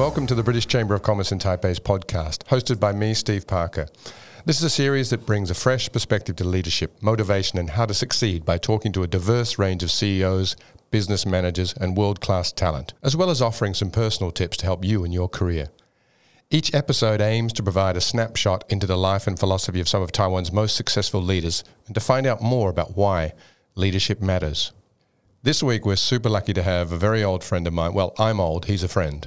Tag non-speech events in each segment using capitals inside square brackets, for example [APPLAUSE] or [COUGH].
welcome to the British Chamber of Commerce in Taipei's podcast, hosted by me, Steve Parker. This is a series that brings a fresh perspective to leadership, motivation, and how to succeed by talking to a diverse range of CEOs, business managers, and world class talent, as well as offering some personal tips to help you in your career. Each episode aims to provide a snapshot into the life and philosophy of some of Taiwan's most successful leaders and to find out more about why leadership matters. This week, we're super lucky to have a very old friend of mine. Well, I'm old, he's a friend.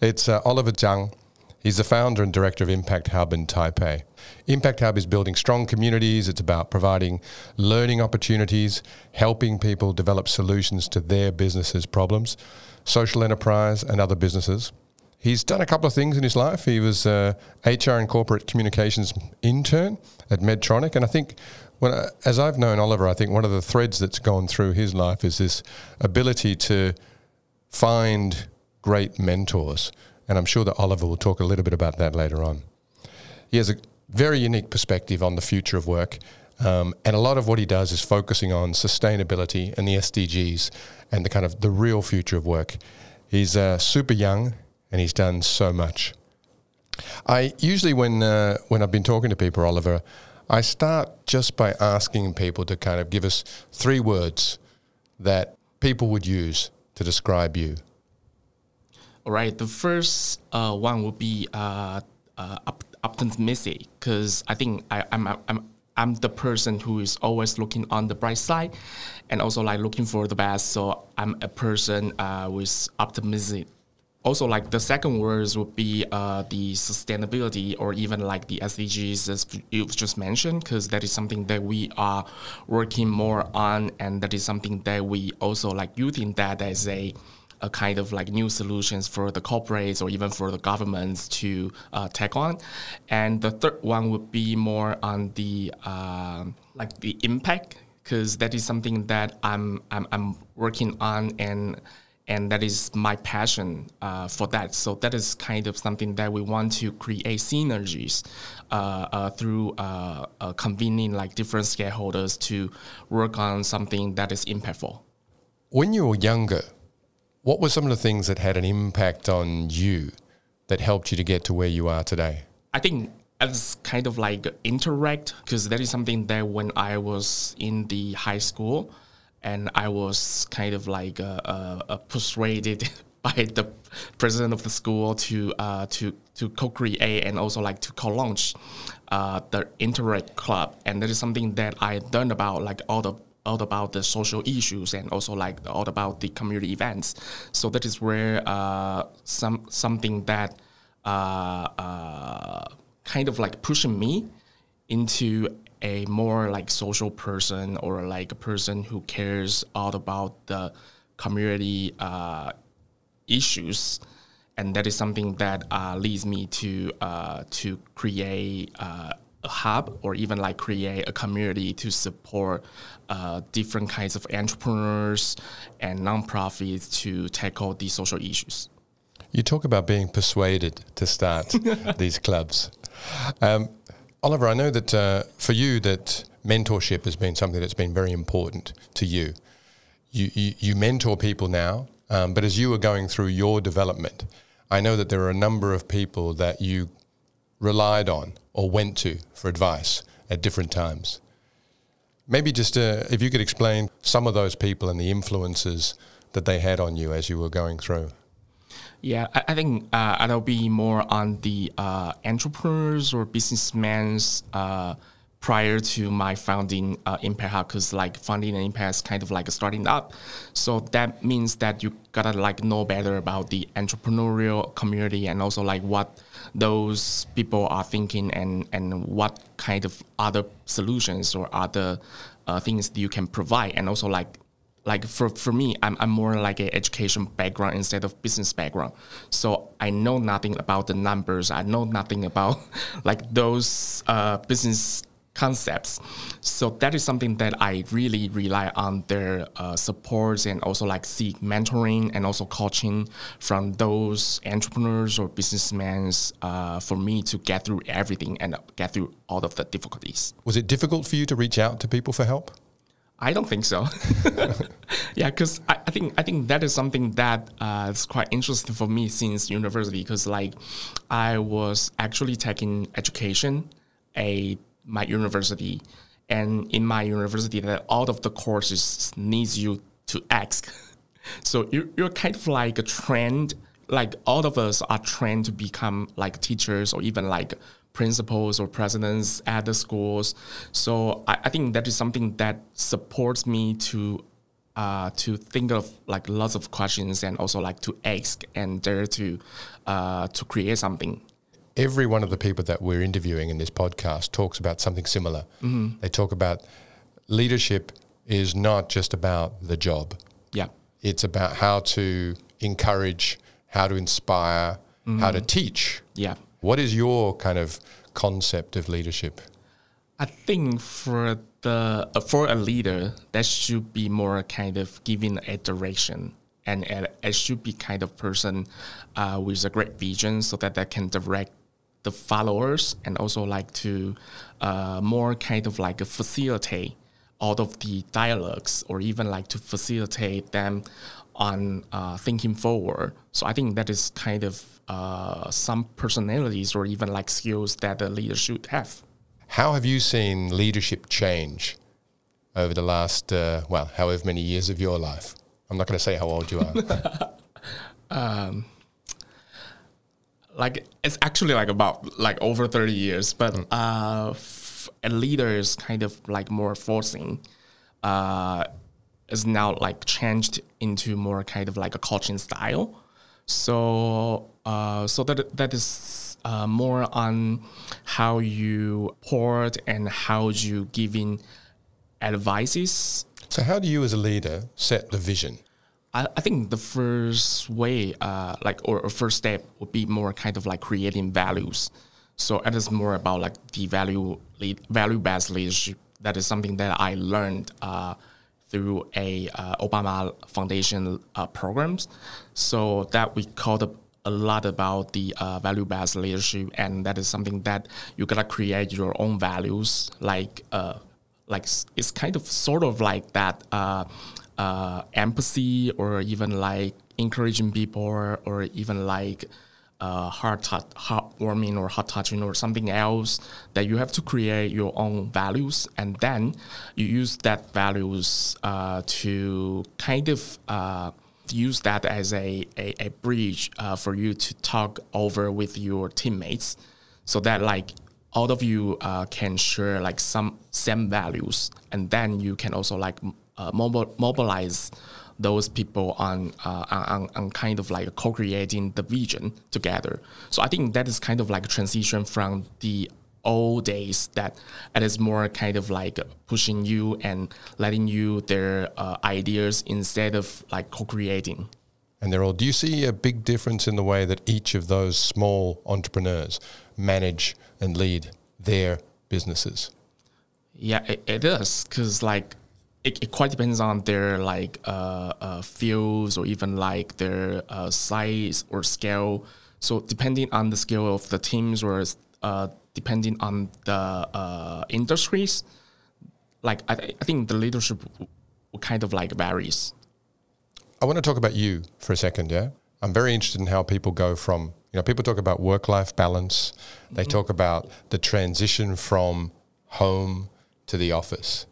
It's uh, Oliver Chang. He's the founder and director of Impact Hub in Taipei. Impact Hub is building strong communities. It's about providing learning opportunities, helping people develop solutions to their businesses' problems, social enterprise, and other businesses. He's done a couple of things in his life. He was a HR and corporate communications intern at Medtronic, and I think when, as I've known Oliver, I think one of the threads that's gone through his life is this ability to find great mentors. And I'm sure that Oliver will talk a little bit about that later on. He has a very unique perspective on the future of work. Um, and a lot of what he does is focusing on sustainability and the SDGs and the kind of the real future of work. He's uh, super young and he's done so much. I usually, when uh, when I've been talking to people, Oliver, I start just by asking people to kind of give us three words that people would use to describe you. All right. The first uh, one would be uh, uh, optimistic because I think I, I'm, I'm I'm the person who is always looking on the bright side, and also like looking for the best. So I'm a person uh, with optimism also like the second words would be uh, the sustainability or even like the SDGs as you've just mentioned because that is something that we are working more on and that is something that we also like using that as a a kind of like new solutions for the corporates or even for the governments to uh, take on. And the third one would be more on the uh, like the impact because that is something that I'm, I'm I'm working on and and that is my passion uh, for that. So that is kind of something that we want to create synergies uh, uh, through uh, uh, convening like different stakeholders to work on something that is impactful. When you were younger, what were some of the things that had an impact on you that helped you to get to where you are today? I think as kind of like interact because that is something that when I was in the high school and I was kind of like uh, uh, uh persuaded [LAUGHS] by the president of the school to uh, to to co-create and also like to co-launch uh, the Interact Club, and that is something that I learned about like all the all about the social issues and also like all about the community events. So that is where uh, some something that kind of like pushing me into a more like social person or like a person who cares all about the community uh, issues and that is something that uh, leads me to uh, to create uh, a hub or even like create a community to support uh, different kinds of entrepreneurs and nonprofits to tackle these social issues. You talk about being persuaded to start [LAUGHS] these clubs. Um, Oliver, I know that uh, for you that mentorship has been something that's been very important to you. You, you, you mentor people now, um, but as you were going through your development, I know that there are a number of people that you relied on or went to for advice at different times. Maybe just uh, if you could explain some of those people and the influences that they had on you as you were going through. Yeah, I, I think uh, I'll be more on the uh, entrepreneurs or businessmen uh, prior to my founding uh, Impact Hub, because like founding an Impact is kind of like starting up. So that means that you gotta like know better about the entrepreneurial community and also like what those people are thinking and and what kind of other solutions or other uh, things you can provide and also like like for, for me I'm, I'm more like an education background instead of business background. So i know nothing about the numbers. I know nothing about [LAUGHS] like those uh, business concepts. So that is something that i really rely on their uh, supports and also like seek mentoring and also coaching from those entrepreneurs or businessmen uh, for me to get through everything and get through all of the difficulties. Was it difficult for you to reach out to people for help I don't think so. [LAUGHS] yeah, because I, I, think I think that is something that uh, is quite interesting for me since university. Because like, I was actually taking education at my university, and in my university, that all of the courses needs you to ask. [LAUGHS] so you're, you're kind of like a trend. Like all of us are trained to become like teachers or even like principals or presidents at the schools. So I, I think that is something that supports me to uh, to think of like lots of questions and also like to ask and dare to uh, to create something. Every one of the people that we're interviewing in this podcast talks about something similar. Mm-hmm. They talk about leadership is not just about the job. Yeah, it's about how to encourage, how to inspire, mm-hmm. how to mm-hmm. teach. Yeah what is your kind of concept of leadership? I think for the uh, for a leader, that should be more kind of giving a direction, and it should be kind of person uh, with a great vision, so that they can direct the followers, and also like to uh, more kind of like facilitate all of the dialogues, or even like to facilitate them on uh, thinking forward. So I think that is kind of uh, some personalities or even like skills that a leader should have. How have you seen leadership change over the last, uh, well, however many years of your life? I'm not going to say how old you are. [LAUGHS] um, like it's actually like about like over 30 years, but mm. uh, f- a leader is kind of like more forcing. Is now like changed into more kind of like a coaching style. So uh, so that that is uh, more on how you port and how you giving advices. So how do you as a leader set the vision? I, I think the first way, uh, like or, or first step would be more kind of like creating values. So it is more about like the value lead, value based leadership. That is something that I learned uh, through a uh, Obama Foundation uh, programs. So that we called a lot about the uh, value-based leadership, and that is something that you gotta create your own values. Like, uh, like it's kind of sort of like that uh, uh empathy, or even like encouraging people, or, or even like uh, heart touch, heartwarming or heart touching or something else that you have to create your own values and then you use that values uh, to kind of uh, use that as a, a, a bridge uh, for you to talk over with your teammates so that like all of you uh, can share like some same values and then you can also like uh, mobilize those people on, uh, on, on kind of like co-creating the vision together. So I think that is kind of like a transition from the old days that it is more kind of like pushing you and letting you their uh, ideas instead of like co-creating. And they're all. Do you see a big difference in the way that each of those small entrepreneurs manage and lead their businesses? Yeah, it, it is because like it, it quite depends on their like uh, uh, fields or even like their uh, size or scale. So depending on the scale of the teams or uh, depending on the uh, industries, like I, th- I think the leadership w- kind of like varies. I want to talk about you for a second. Yeah, I'm very interested in how people go from you know people talk about work life balance. They mm-hmm. talk about the transition from home to the office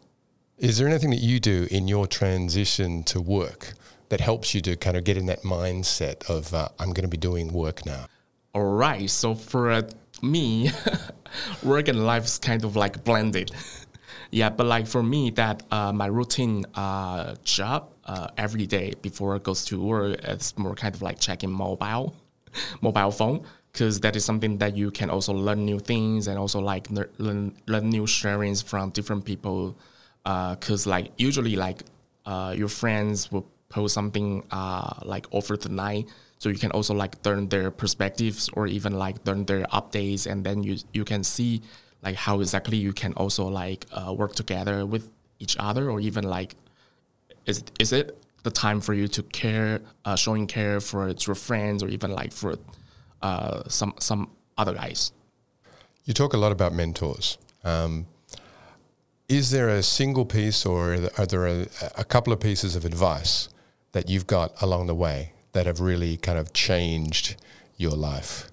is there anything that you do in your transition to work that helps you to kind of get in that mindset of uh, I'm going to be doing work now? All right. So for uh, me, [LAUGHS] work and life is kind of like blended. [LAUGHS] yeah, but like for me, that uh, my routine uh, job uh, every day before it goes to work, it's more kind of like checking mobile, [LAUGHS] mobile phone because that is something that you can also learn new things and also like learn, learn new sharings from different people because uh, like usually like uh, your friends will post something uh, like over the night. So you can also like learn their perspectives or even like learn their updates and then you you can see like how exactly you can also like uh, work together with each other or even like is is it the time for you to care uh, showing care for your friends or even like for uh, some some other guys? You talk a lot about mentors. Um, Is there a single piece or are there a, a couple of pieces of advice that you've got along the way that have really kind of changed your life?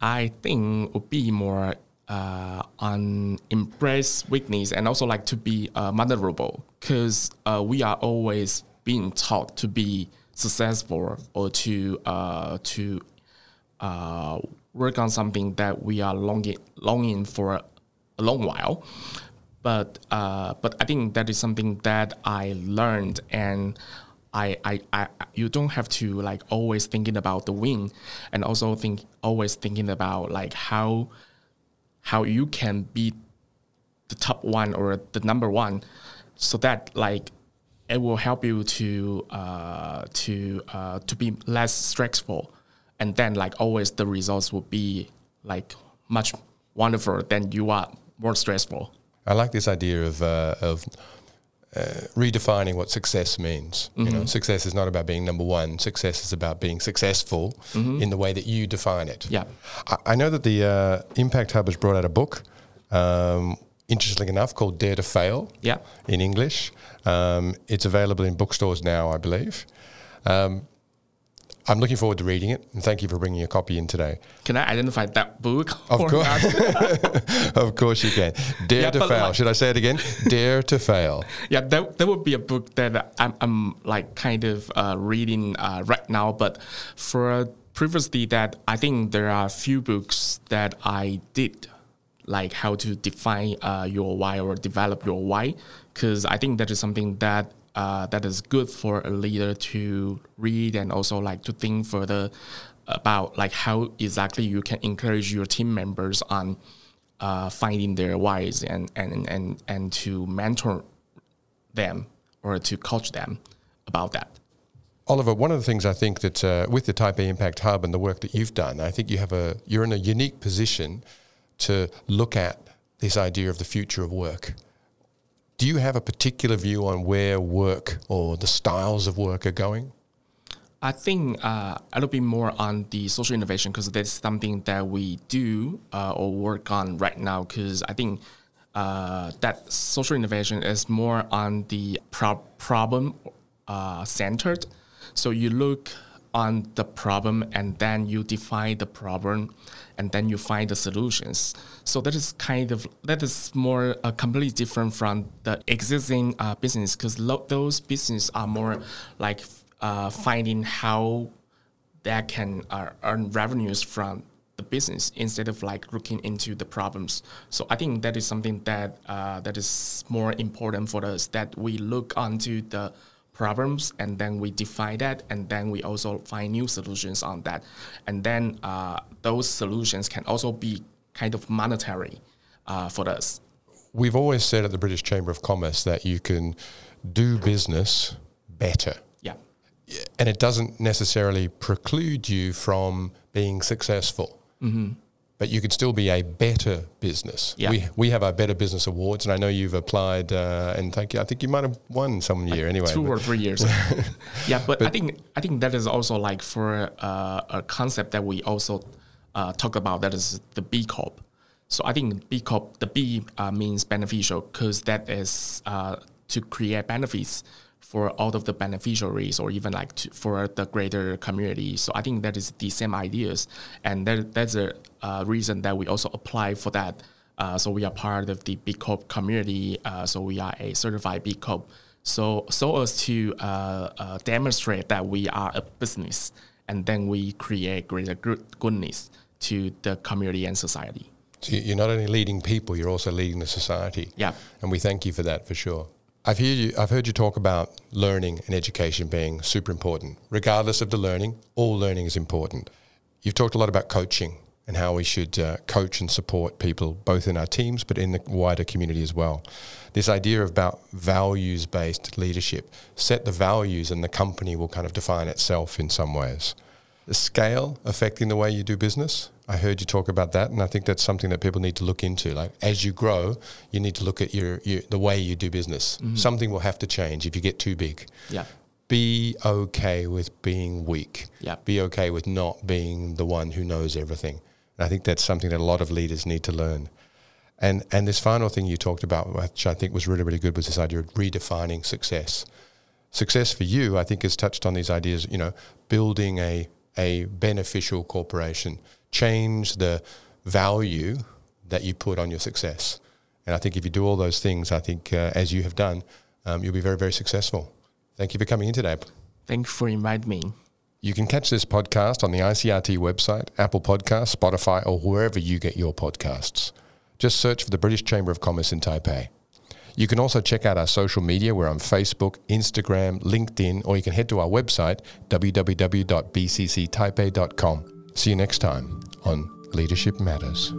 I think would be more uh, on embrace weakness and also like to be uh, vulnerable because uh, we are always being taught to be successful or to uh, to uh, work on something that we are longing longing for a long while. But uh, but I think that is something that I learned and I, I, I you don't have to like always thinking about the win and also think always thinking about like how how you can be the top one or the number one so that like it will help you to uh, to uh, to be less stressful. And then like always the results will be like much wonderful than you are more stressful I like this idea of uh, of uh, redefining what success means. Mm-hmm. You know, mm-hmm. success is not about being number one. Success is about being successful mm-hmm. in the way that you define it. Yeah, I, I know that the uh, Impact Hub has brought out a book. Um, interestingly enough, called Dare to Fail. Yeah, in English. Um, it's available in bookstores now, I believe. Um, I'm looking forward to reading it, and thank you for bringing a copy in today. Can I identify that book? Of course, [LAUGHS] of course you can. Dare yeah, to fail. Like, Should I say it again? [LAUGHS] Dare to fail. Yeah, that, that would be a book that I'm, I'm like kind of uh, reading uh, right now. But for previously, that I think there are a few books that I did like how to define uh, your why or develop your why because I think that is something that uh, that is good for a leader to read and also like to think further about like how exactly you can encourage your team members on uh, finding their whys and, and and and to mentor them or to coach them about that. Oliver, one of the things I think that uh, with the Taipei Impact Hub and the work that you've done, I think you have a you're in a unique position to look at this idea of the future of work do you have a particular view on where work or the styles of work are going? I think uh, a little bit more on the social innovation because that's something that we do uh, or work on right now. Because I think uh, that social innovation is more on the pro- problem uh, centered. So you look on the problem and then you define the problem and then you find the solutions. So that is kind of that is more uh, completely different from the existing uh, business because lo- those businesses are more like uh, finding how that can uh, earn revenues from the business instead of like looking into the problems. So I think that is something that uh, that is more important for us that we look onto the problems and then we define that and then we also find new solutions on that. And then uh, those solutions can also be kind of monetary uh, for us. We've always said at the british chamber of commerce that you can do business better. Yeah. And it doesn't necessarily preclude you from being successful. Mm-hmm but you could still be a better business. Yeah. We, we have our Better Business Awards, and I know you've applied, uh, and thank you. I think you might have won some year anyway. Two or three years. [LAUGHS] yeah, but, but, I think I think that is also like for uh, a concept that we also uh, talk about. That is the B Corp. So I think B Corp, the B uh, means beneficial because that is uh, to create benefits for all of the beneficiaries or even like to, for the greater community. So I think that is the same ideas, and that, that's a uh, reason that we also apply for that. Uh, so we are part of the B Corp community. Uh, so we are a certified B Corp. So so as to uh, uh, demonstrate that we are a business, and then we create greater good, goodness to the community and society. So you're not only leading people, you're also leading the society. Yeah. And we thank you for that for sure. I've heard you. I've heard you talk about learning and education being super important. Regardless of the learning, all learning is important. You've talked a lot about coaching and how we should uh, coach and support people, both in our teams but in the wider community as well. This idea about values-based leadership: set the values, and the company will kind of define itself in some ways. The scale affecting the way you do business I heard you talk about that, and I think that's something that people need to look into. Like as you grow, you need to look at your, your the way you do business. Mm-hmm. Something will have to change if you get too big. Yeah. Be okay with being weak. Yeah. Be okay with not being the one who knows everything. And I think that's something that a lot of leaders need to learn. And and this final thing you talked about, which I think was really really good, was this idea of redefining success. Success for you, I think, has touched on these ideas. You know, building a a beneficial corporation, change the value that you put on your success. And I think if you do all those things, I think uh, as you have done, um, you'll be very very successful. Thank you for coming in today. Thank you for inviting me. You can catch this podcast on the ICRT website, Apple Podcasts, Spotify, or wherever you get your podcasts. Just search for the British Chamber of Commerce in Taipei. You can also check out our social media. We're on Facebook, Instagram, LinkedIn, or you can head to our website, www.bcctaipei.com. See you next time on Leadership Matters.